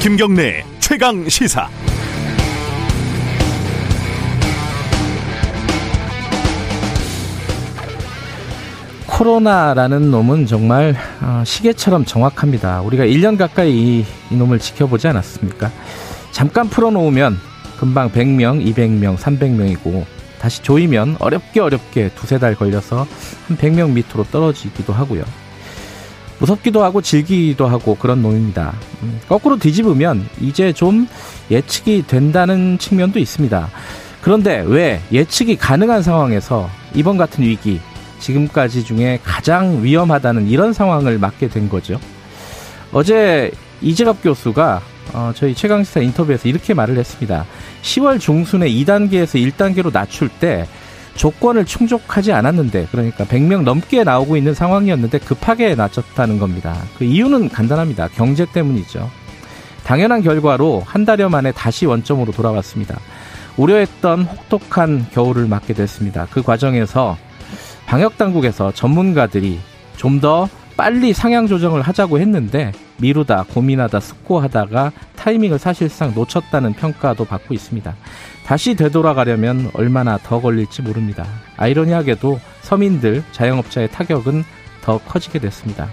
김경래 최강 시사. 코로나라는 놈은 정말 어, 시계처럼 정확합니다. 우리가 1년 가까이 이, 이 놈을 지켜보지 않았습니까? 잠깐 풀어놓으면 금방 100명, 200명, 300명이고 다시 조이면 어렵게 어렵게 두세 달 걸려서 한 100명 밑으로 떨어지기도 하고요. 무섭기도 하고 즐기기도 하고 그런 놈입니다. 음, 거꾸로 뒤집으면 이제 좀 예측이 된다는 측면도 있습니다. 그런데 왜 예측이 가능한 상황에서 이번 같은 위기, 지금까지 중에 가장 위험하다는 이런 상황을 맞게 된 거죠. 어제 이재갑 교수가 어, 저희 최강시사 인터뷰에서 이렇게 말을 했습니다. 10월 중순에 2단계에서 1단계로 낮출 때 조건을 충족하지 않았는데 그러니까 100명 넘게 나오고 있는 상황이었는데 급하게 낮췄다는 겁니다. 그 이유는 간단합니다. 경제 때문이죠. 당연한 결과로 한 달여 만에 다시 원점으로 돌아왔습니다. 우려했던 혹독한 겨울을 맞게 됐습니다. 그 과정에서 방역 당국에서 전문가들이 좀 더 빨리 상향 조정을 하자고 했는데 미루다 고민하다 숙고하다가 타이밍을 사실상 놓쳤다는 평가도 받고 있습니다. 다시 되돌아가려면 얼마나 더 걸릴지 모릅니다. 아이러니하게도 서민들, 자영업자의 타격은 더 커지게 됐습니다.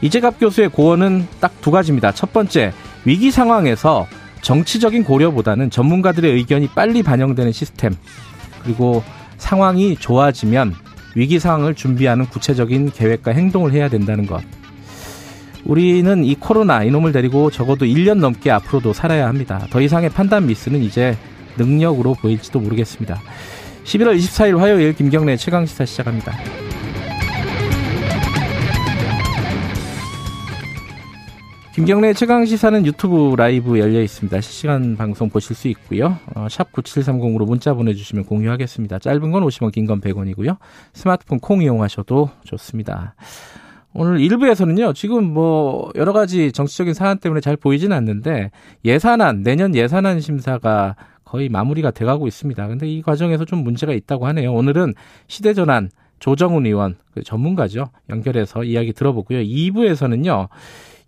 이재갑 교수의 고언은 딱 두 가지입니다. 첫 번째, 위기 상황에서 정치적인 고려보다는 전문가들의 의견이 빨리 반영되는 시스템. 그리고 상황이 좋아지면 위기 상황을 준비하는 구체적인 계획과 행동을 해야 된다는 것. 우리는 이 코로나 이놈을 데리고 적어도 1년 넘게 앞으로도 살아야 합니다. 더 이상의 판단 미스는 이제 능력으로 보일지도 모르겠습니다. 11월 24일 화요일 김경래 최강시사 시작합니다. 김경래 최강 시사는 유튜브 라이브 열려 있습니다. 실시간 방송 보실 수 있고요. 어, 샵 9730으로 문자 보내주시면 공유하겠습니다. 짧은 건 50원, 긴 건 100원이고요. 스마트폰 콩 이용하셔도 좋습니다. 오늘 1부에서는요, 지금 뭐, 여러 가지 정치적인 사안 때문에 잘 보이진 않는데, 예산안, 내년 예산안 심사가 거의 마무리가 돼가고 있습니다. 근데 이 과정에서 좀 문제가 있다고 하네요. 오늘은 시대전환 조정훈 의원, 그 전문가죠. 연결해서 이야기 들어보고요. 2부에서는요,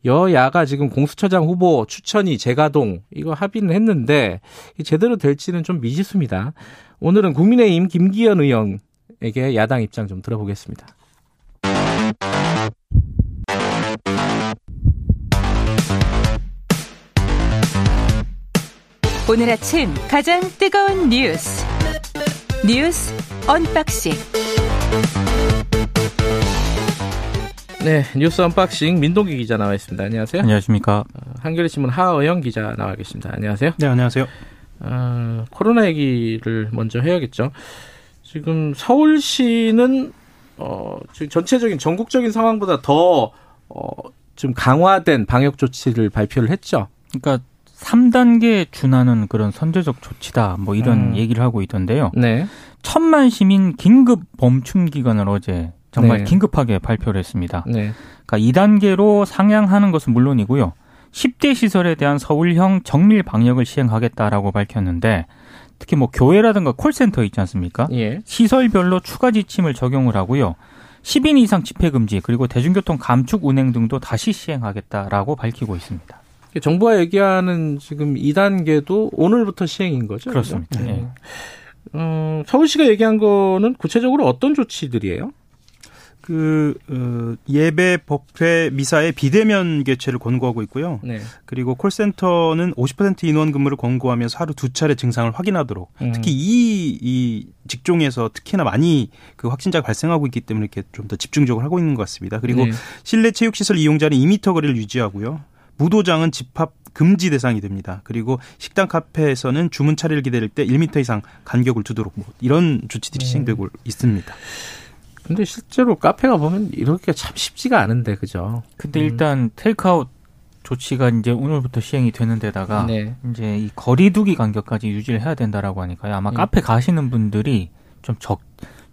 여야가 지금 공수처장 후보 추천이 재가동 이거 합의는 했는데 제대로 될지는 좀 미지수입니다. 오늘은 국민의힘 김기현 의원에게 야당 입장 좀 들어보겠습니다. 오늘 아침 가장 뜨거운 뉴스 뉴스 unboxing 네, 뉴스 언박싱 민동기 기자 나와 있습니다. 안녕하세요. 안녕하십니까. 어, 한겨레 신문 하어영 기자 나와 계십니다. 안녕하세요. 네, 안녕하세요. 어, 코로나 얘기를 먼저 해야겠죠. 지금 서울시는 어, 지금 전체적인 전국적인 상황보다 더 어, 좀 강화된 방역 조치를 발표를 했죠. 그러니까 3단계에 준하는 그런 선제적 조치다. 뭐 이런 음. 얘기를 하고 있던데요. 네. 천만 시민 긴급 멈춤 기간을 어제 정말 네. 긴급하게 발표를 했습니다. 네. 그러니까 2단계로 상향하는 것은 물론이고요. 10대 시설에 대한 서울형 정밀 방역을 시행하겠다라고 밝혔는데 특히 뭐 교회라든가 콜센터 있지 않습니까? 예. 시설별로 추가 지침을 적용을 하고요. 10인 이상 집회 금지 그리고 대중교통 감축 운행 등도 다시 시행하겠다라고 밝히고 있습니다. 정부가 얘기하는 지금 2단계도 오늘부터 시행인 거죠? 그렇습니다. 네. 어, 서울시가 얘기한 거는 구체적으로 어떤 조치들이에요? 그 어, 예배 법회 미사의 비대면 개최를 권고하고 있고요. 네. 그리고 콜센터는 50% 인원 근무를 권고하면서 하루 두 차례 증상을 확인하도록 음. 특히 이, 이 직종에서 특히나 많이 그 확진자가 발생하고 있기 때문에 이렇게 좀 더 집중적으로 하고 있는 것 같습니다. 그리고 네. 실내 체육시설 이용자는 2미터 거리를 유지하고요. 무도장은 집합 금지 대상이 됩니다. 그리고 식당 카페에서는 주문 차례를 기다릴 때 1미터 이상 간격을 두도록 뭐 이런 조치들이 네. 시행되고 있습니다. 근데 실제로 카페가 보면 이렇게 참 쉽지가 않은데 그죠? 근데 음. 일단 테이크아웃 조치가 이제 오늘부터 시행이 되는 데다가 네. 이제 이 거리두기 간격까지 유지를 해야 된다라고 하니까요. 아마 음. 카페 가시는 분들이 좀 적,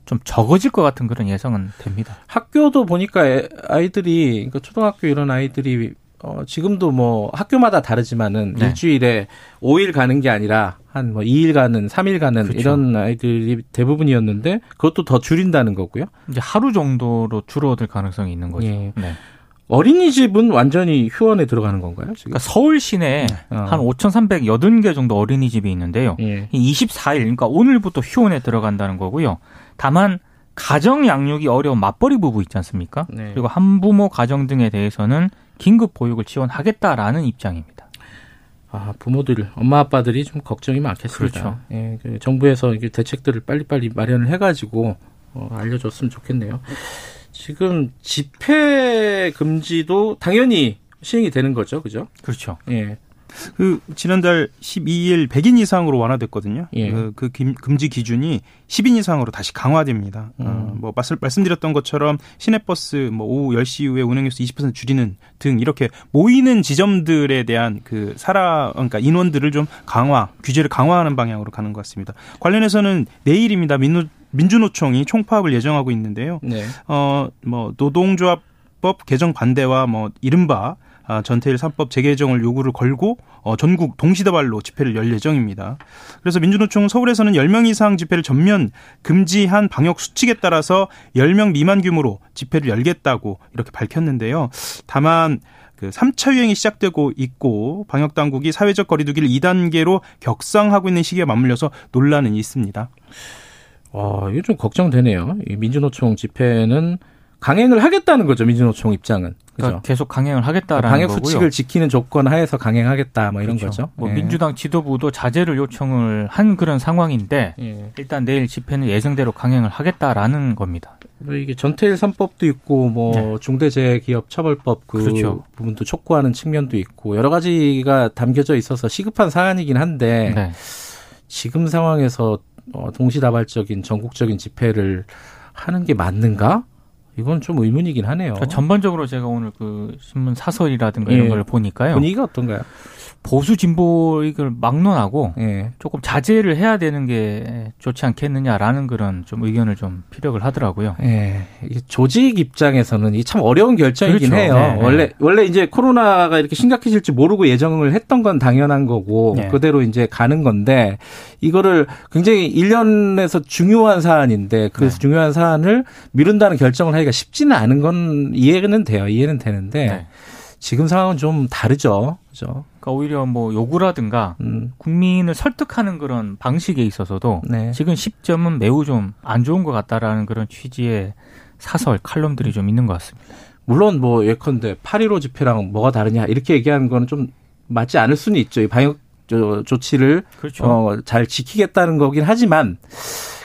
좀 적어질 것 같은 그런 예상은 됩니다. 학교도 보니까 아이들이, 그러니까 초등학교 이런 아이들이 어, 지금도 뭐 학교마다 다르지만은 네. 일주일에 5일 가는 게 아니라 한 뭐 2일 가는, 3일 가는 그렇죠. 이런 아이들이 대부분이었는데 그것도 더 줄인다는 거고요. 이제 하루 정도로 줄어들 가능성이 있는 거죠. 예. 네. 어린이집은 완전히 휴원에 들어가는 건가요? 지금? 그러니까 서울 시내에 어. 한 5,380개 정도 어린이집이 있는데요. 예. 이 24일, 그러니까 오늘부터 휴원에 들어간다는 거고요. 다만 가정 양육이 어려운 맞벌이 부부 있지 않습니까? 네. 그리고 한부모 가정 등에 대해서는 긴급 보육을 지원하겠다라는 입장입니다. 아, 부모들, 엄마 아빠들이 좀 걱정이 많겠습니다. 그렇죠. 예, 그 정부에서 이게 대책들을 빨리빨리 마련을 해가지고 어, 알려줬으면 좋겠네요. 지금 집회 금지도 당연히 시행이 되는 거죠, 그죠? 그렇죠. 예, 그 지난달 12일 100인 이상으로 완화됐거든요. 예. 그, 그 금- 금지 기준이 10인 이상으로 다시 강화됩니다. 어, 음. 뭐 말씀, 말씀드렸던 것처럼 시내버스 뭐 오후 10시 이후에 운행횟수 20% 줄이는 등 이렇게 모이는 지점들에 대한 그 사라 그러니까 인원들을 좀 강화 규제를 강화하는 방향으로 가는 것 같습니다. 관련해서는 내일입니다. 민노, 민주노총이 총파업을 예정하고 있는데요. 네. 어, 뭐, 노동조합 법 개정 반대와 뭐, 이른바 아, 전태일 3법 재개정을 요구를 걸고 어, 전국 동시다발로 집회를 열 예정입니다. 그래서 민주노총 서울에서는 10명 이상 집회를 전면 금지한 방역 수칙에 따라서 10명 미만 규모로 집회를 열겠다고 이렇게 밝혔는데요. 다만 그 3차 유행이 시작되고 있고 방역 당국이 사회적 거리두기를 2단계로 격상하고 있는 시기에 맞물려서 논란은 있습니다. 와, 이거 좀 걱정되네요. 이 민주노총 집회는 강행을 하겠다는 거죠, 민주노총 입장은. 그죠? 그러니까 계속 강행을 하겠다라는 방역 거고요. 수칙을 지키는 조건 하에서 강행하겠다, 뭐 이런 그렇죠. 거죠. 뭐 예. 민주당 지도부도 자제를 요청을 한 그런 상황인데 예. 일단 내일 집회는 예정대로 강행을 하겠다라는 겁니다. 뭐 이게 전태일 3법도 있고 뭐 네. 중대재해기업처벌법 그 그렇죠. 부분도 촉구하는 측면도 있고 여러 가지가 담겨져 있어서 시급한 사안이긴 한데 네. 지금 상황에서 어, 동시다발적인 전국적인 집회를 하는 게 맞는가? 이건 좀 의문이긴 하네요. 그러니까 전반적으로 제가 오늘 그 신문 사설이라든가 이런 예. 걸 보니까요. 분위기가 어떤가요? 보수 진보 이걸 막론하고 예. 조금 자제를 해야 되는 게 좋지 않겠느냐라는 그런 좀 의견을 좀 피력을 하더라고요. 예, 조직 입장에서는 참 어려운 결정이긴 그렇죠. 해요. 네, 네. 원래 원래 이제 코로나가 이렇게 심각해질지 모르고 예정을 했던 건 당연한 거고 네. 그대로 이제 가는 건데 이거를 굉장히 1년에서 중요한 사안인데 그 네. 중요한 사안을 미룬다는 결정을 하기가 쉽지는 않은 건 이해는 돼요. 이해는 되는데 네. 지금 상황은 좀 다르죠. 그죠? 그러니까 오히려 뭐 요구라든가 음. 국민을 설득하는 그런 방식에 있어서도 네. 지금 시점은 매우 좀 안 좋은 것 같다라는 그런 취지의 사설 칼럼들이 좀 있는 것 같습니다. 물론 뭐 예컨대 8.15 집회랑 뭐가 다르냐 이렇게 얘기하는 거는 좀 맞지 않을 수는 있죠. 이 방역 조- 조치를 그렇죠. 어, 잘 지키겠다는 거긴 하지만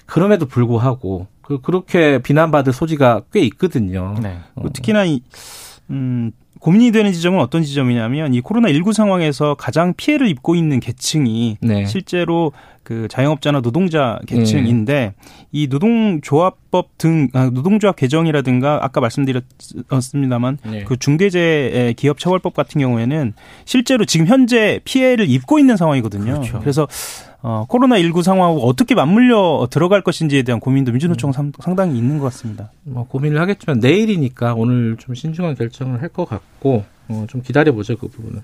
그럼에도 불구하고 그 그렇게 비난받을 소지가 꽤 있거든요. 네. 어, 뭐 특히나 이, 음, 고민이 되는 지점은 어떤 지점이냐면 이 코로나 19 상황에서 가장 피해를 입고 있는 계층이 네. 실제로 그 자영업자나 노동자 계층인데 이 노동조합법 등 아, 노동조합 개정이라든가 아까 말씀드렸습니다만 네. 그 중대재해 기업 처벌법 같은 경우에는 실제로 지금 현재 피해를 입고 있는 상황이거든요. 그렇죠. 래서 어, 코로나19 상황하고 어떻게 맞물려 들어갈 것인지에 대한 고민도 민주노총 상 상당히 있는 것 같습니다. 뭐 고민을 하겠지만 내일이니까 오늘 좀 신중한 결정을 할 것 같고 어, 좀 기다려 보죠 그 부분은.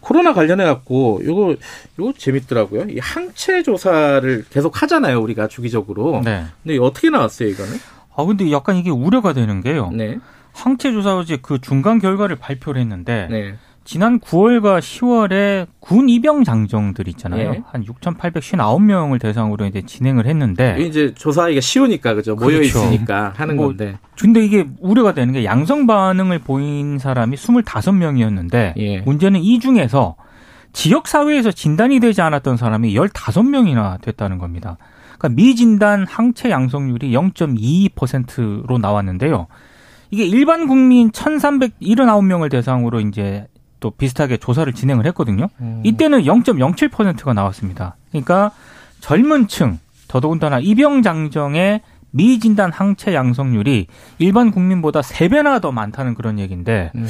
코로나 관련해 갖고 요거 요거 재밌더라고요. 이 항체 조사를 계속 하잖아요 우리가 주기적으로. 네. 근데 어떻게 나왔어요 이거는? 아 근데 약간 이게 우려가 되는 게요. 네. 항체 조사 어제 그 중간 결과를 발표를 했는데 네. 지난 9월과 10월에 군 입영 장정들 있잖아요. 예. 한 6,859명을 대상으로 이제 진행을 했는데 이제 조사하기가 쉬우니까 그죠 모여 네. 그렇죠. 있으니까 하는 뭐, 건데. 근데 이게 우려가 되는 게 양성 반응을 보인 사람이 25명이었는데 예. 문제는 이 중에서 지역 사회에서 진단이 되지 않았던 사람이 15명이나 됐다는 겁니다. 그러니까 미진단 항체 양성률이 0.22%로 나왔는데요. 이게 일반 국민 1,379명을 대상으로 이제 또 비슷하게 조사를 진행을 했거든요. 음. 이때는 0.07%가 나왔습니다. 그러니까 젊은 층, 더더군다나 입영 장정의 미진단 항체 양성률이 일반 국민보다 3배나 더 많다는 그런 얘기인데 음.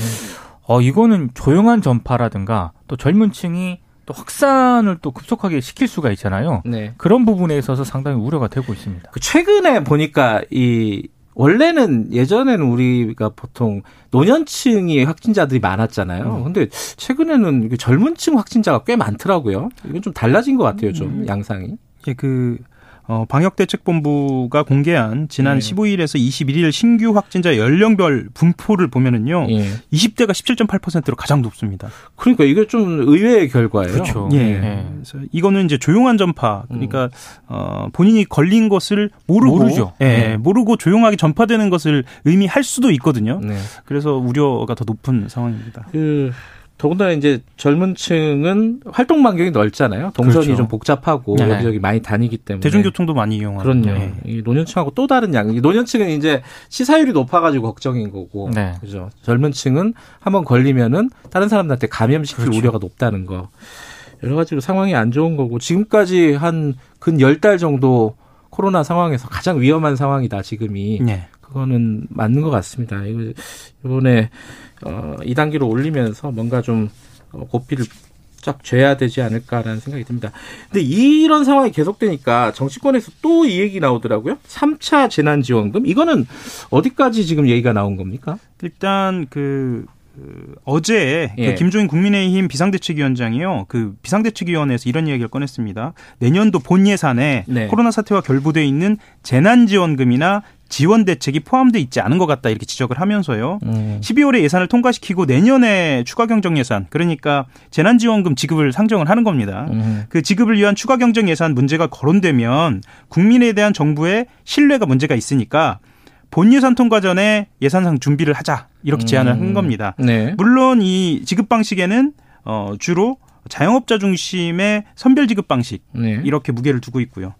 어 이거는 조용한 전파라든가 또 젊은 층이 또 확산을 또 급속하게 시킬 수가 있잖아요. 네. 그런 부분에 있어서 상당히 우려가 되고 있습니다. 그 최근에 보니까 이 원래는 예전에는 우리가 보통 노년층이 확진자들이 많았잖아요. 음. 근데 최근에는 젊은층 확진자가 꽤 많더라고요. 이건 좀 달라진 것 같아요, 좀 음. 양상이. 이게 그 어, 방역대책본부가 공개한 지난 네. 15일에서 21일 신규 확진자 연령별 분포를 보면은요. 예. 20대가 17.8%로 가장 높습니다. 그러니까 이게 좀 의외의 결과예요. 그렇죠. 예. 네. 그래서 이거는 이제 조용한 전파. 그러니까 어 본인이 걸린 것을 모르고 모르죠. 예, 네. 모르고 조용하게 전파되는 것을 의미할 수도 있거든요. 네. 그래서 우려가 더 높은 상황입니다. 그 더군다나 이제 젊은 층은 활동 반경이 넓잖아요. 동선이 그렇죠. 좀 복잡하고 네. 여기저기 많이 다니기 때문에 대중교통도 많이 이용하고. 그럼요. 예. 이 노년층하고 또 다른 양. 이 노년층은 이제 시사율이 높아가지고 걱정인 거고, 네. 그죠. 젊은 층은 한번 걸리면은 다른 사람들한테 감염시킬 그렇죠. 우려가 높다는 거. 여러 가지로 상황이 안 좋은 거고 지금까지 한 근 열 달 정도 코로나 상황에서 가장 위험한 상황이다 지금이. 예. 그거는 맞는 것 같습니다. 이번에 어, 2단계로 올리면서 뭔가 좀 어, 고삐를 쫙 죄야 되지 않을까라는 생각이 듭니다. 근데 이런 상황이 계속되니까 정치권에서 또 이 얘기 나오더라고요. 3차 재난지원금 이거는 어디까지 지금 얘기가 나온 겁니까? 일단 그, 그 어제 예. 그 김종인 국민의힘 비상대책위원장이요. 그 비상대책위원회에서 이런 이야기를 꺼냈습니다. 내년도 본 예산에 네. 코로나 사태와 결부돼 있는 재난지원금이나 지원 대책이 포함돼 있지 않은 것 같다 이렇게 지적을 하면서요. 음. 12월에 예산을 통과시키고 내년에 추가 경정 예산 그러니까 재난지원금 지급을 상정을 하는 겁니다. 음. 그 지급을 위한 추가 경정 예산 문제가 거론되면 국민에 대한 정부의 신뢰가 문제가 있으니까 본 예산 통과 전에 예산상 준비를 하자 이렇게 제안을 한 음. 겁니다. 네. 물론 이 지급 방식에는 어 주로 자영업자 중심의 선별 지급 방식 네. 이렇게 무게를 두고 있고요.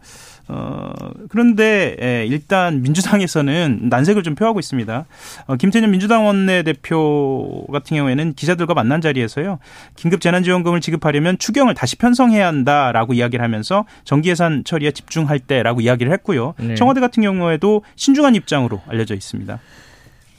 어, 그런데, 예, 일단 민주당에서는 난색을 좀 표하고 있습니다. 어, 김태년 민주당 원내대표 같은 경우에는 기자들과 만난 자리에서요, 긴급 재난지원금을 지급하려면 추경을 다시 편성해야 한다라고 이야기를 하면서 정기 예산 처리에 집중할 때라고 이야기를 했고요. 네. 청와대 같은 경우에도 신중한 입장으로 알려져 있습니다.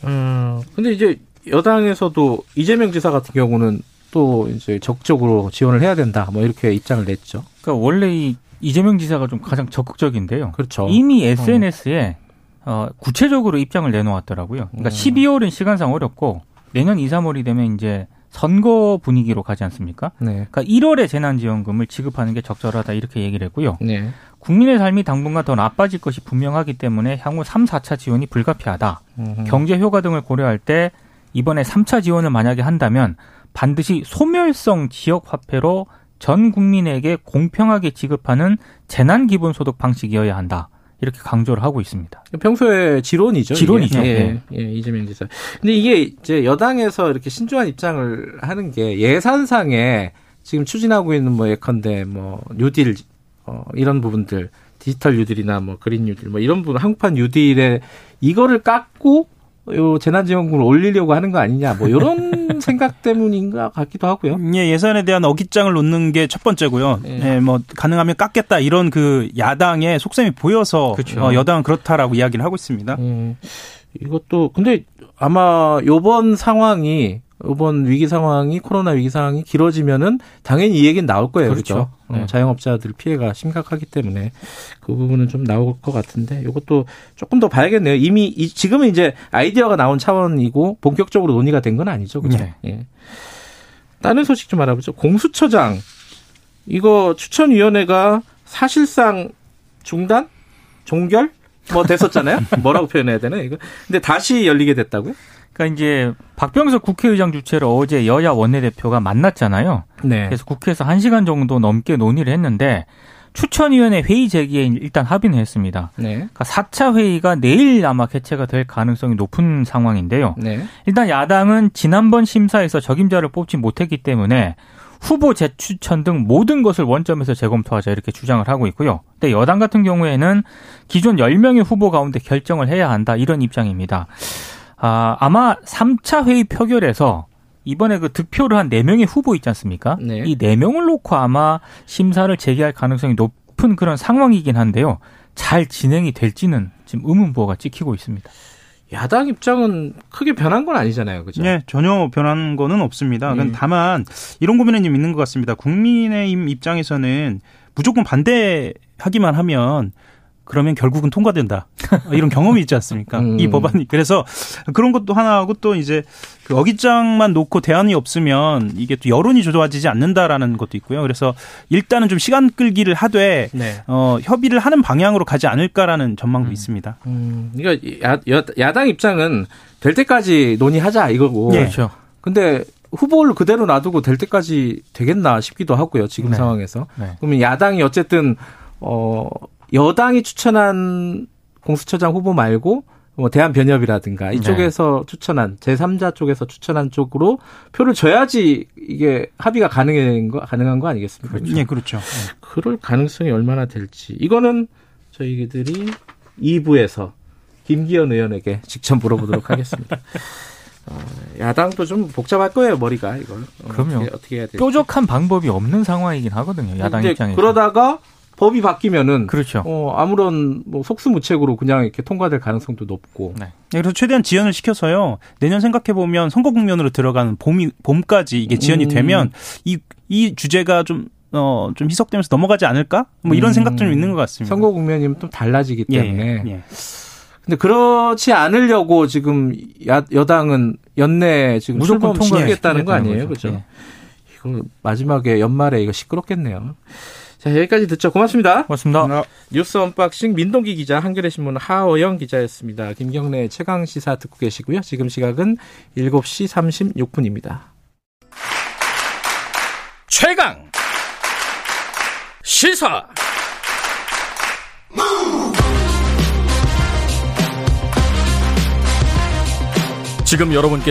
음, 근데 이제 여당에서도 이재명 지사 같은 경우는 또 이제 적극적으로 지원을 해야 된다. 뭐 이렇게 입장을 냈죠. 그러니까 원래 이 이재명 지사가 좀 가장 적극적인데요. 그렇죠. 이미 SNS에 어, 구체적으로 입장을 내놓았더라고요. 그러니까 음. 12월은 시간상 어렵고 내년 2, 3월이 되면 이제 선거 분위기로 가지 않습니까? 네. 그러니까 1월에 재난지원금을 지급하는 게 적절하다 이렇게 얘기를 했고요. 네. 국민의 삶이 당분간 더 나빠질 것이 분명하기 때문에 향후 3, 4차 지원이 불가피하다. 음. 경제 효과 등을 고려할 때 이번에 3차 지원을 만약에 한다면 반드시 소멸성 지역 화폐로 전 국민에게 공평하게 지급하는 재난 기본 소득 방식이어야 한다. 이렇게 강조를 하고 있습니다. 평소에 지론이죠. 지론이죠. 예, 네. 예, 이재명 지사. 근데 이게 이제 여당에서 이렇게 신중한 입장을 하는 게 예산상에 지금 추진하고 있는 뭐 예컨대 뭐 뉴딜 어 이런 부분들 디지털 뉴딜이나 뭐 그린 뉴딜 뭐 이런 부분 한국판 뉴딜에 이거를 깎고 요 재난지원금을 올리려고 하는 거 아니냐 뭐 이런 생각 때문인가 같기도 하고요. 예, 예산에 대한 어깃장을 놓는 게 첫 번째고요. 예. 예, 뭐 가능하면 깎겠다 이런 그 야당의 속셈이 보여서 그렇죠. 어, 여당은 그렇다라고 이야기를 하고 있습니다. 음, 이것도 근데 아마 요번 상황이 요번 위기 상황이 코로나 위기 상황이 길어지면은 당연히 이 얘기는 나올 거예요. 그렇죠. 그렇죠. 어, 네. 자영업자들 피해가 심각하기 때문에 그 부분은 좀 나올 것 같은데 이것도 조금 더 봐야겠네요. 이미 이- 지금은 이제 아이디어가 나온 차원이고 본격적으로 논의가 된 건 아니죠. 그렇죠. 네. 예. 다른 소식 좀 알아보죠. 공수처장 이거 추천위원회가 사실상 중단, 종결 뭐 됐었잖아요. 뭐라고 표현해야 되나 이거? 근데 다시 열리게 됐다고요? 그러니까 이제 박병석 국회의장 주최로 어제 여야 원내대표가 만났잖아요. 네. 그래서 국회에서 1시간 정도 넘게 논의를 했는데 추천위원회 회의 제기에 일단 합의는 했습니다. 네. 그러니까 4차 회의가 내일 아마 개최가 될 가능성이 높은 상황인데요. 네. 일단 야당은 지난번 심사에서 적임자를 뽑지 못했기 때문에 후보 재추천 등 모든 것을 원점에서 재검토하자 이렇게 주장을 하고 있고요. 근데 여당 같은 경우에는 기존 10명의 후보 가운데 결정을 해야 한다 이런 입장입니다. 아, 아마 3차 회의 표결에서 이번에 그 득표를 한 4명의 후보 있지 않습니까? 네. 이 4명을 놓고 아마 심사를 재개할 가능성이 높은 그런 상황이긴 한데요. 잘 진행이 될지는 지금 의문부호가 찍히고 있습니다. 야당 입장은 크게 변한 건 아니잖아요. 그죠? 예, 전혀 변한 거는 없습니다. 예. 다만 이런 고민은 좀 있는 것 같습니다. 국민의힘 입장에서는 무조건 반대하기만 하면 그러면 결국은 통과된다. 이런 경험이 있지 않습니까? 음. 이 법안이. 그래서 그런 것도 하나 하고 또 이제 그 어깃장만 놓고 대안이 없으면 이게 또 여론이 조져지지 않는다라는 것도 있고요. 그래서 일단은 좀 시간 끌기를 하되 네. 어, 협의를 하는 방향으로 가지 않을까라는 전망도 있습니다. 음, 그러니까 야, 야, 야 당 입장은 될 때까지 논의하자 이거고. 예. 그렇죠. 근데 후보를 그대로 놔두고 될 때까지 되겠나 싶기도 하고요. 지금 네. 상황에서. 네. 그러면 야당이 어쨌든 어 여당이 추천한 공수처장 후보 말고 뭐 대한변협이라든가 이쪽에서 추천한 제3자 쪽에서 추천한 쪽으로 표를 줘야지 이게 합의가 가능한 거 가능한 거 아니겠습니까? 예, 그렇죠. 그럴 가능성이 얼마나 될지 이거는 저희들이 2부에서 김기현 의원에게 직접 물어보도록 하겠습니다. 어, 야당도 좀 복잡할 거예요 머리가 이걸 어, 그럼요. 어떻게, 어떻게 해야 될지. 뾰족한 방법이 없는 상황이긴 하거든요. 야당 입장에서. 그러다가 법이 바뀌면은 그렇죠. 어, 아무런 뭐 속수무책으로 그냥 이렇게 통과될 가능성도 높고. 네. 네, 그래서 최대한 지연을 시켜서요. 내년 생각해 보면 선거 국면으로 들어가는 봄이 봄까지 이게 지연이 음. 되면 이이 주제가 좀 어, 좀 희석되면서 넘어가지 않을까? 뭐 이런 음. 생각 좀 있는 것 같습니다. 선거 국면이면 좀 달라지기 예, 때문에. 예. 근데 그렇지 않으려고 지금 야, 여당은 연내 지금 무조건 통과하겠다는 거 아니에요, 거죠. 그죠? 예. 이거 마지막에 연말에 이거 시끄럽겠네요. 자 여기까지 듣죠. 고맙습니다. 고맙습니다. 뉴스 언박싱 민동기 기자, 한겨레 신문 하어영 기자였습니다. 김경래 최강 시사 듣고 계시고요. 지금 시각은 7시 36분입니다. 최강 시사 지금 여러분께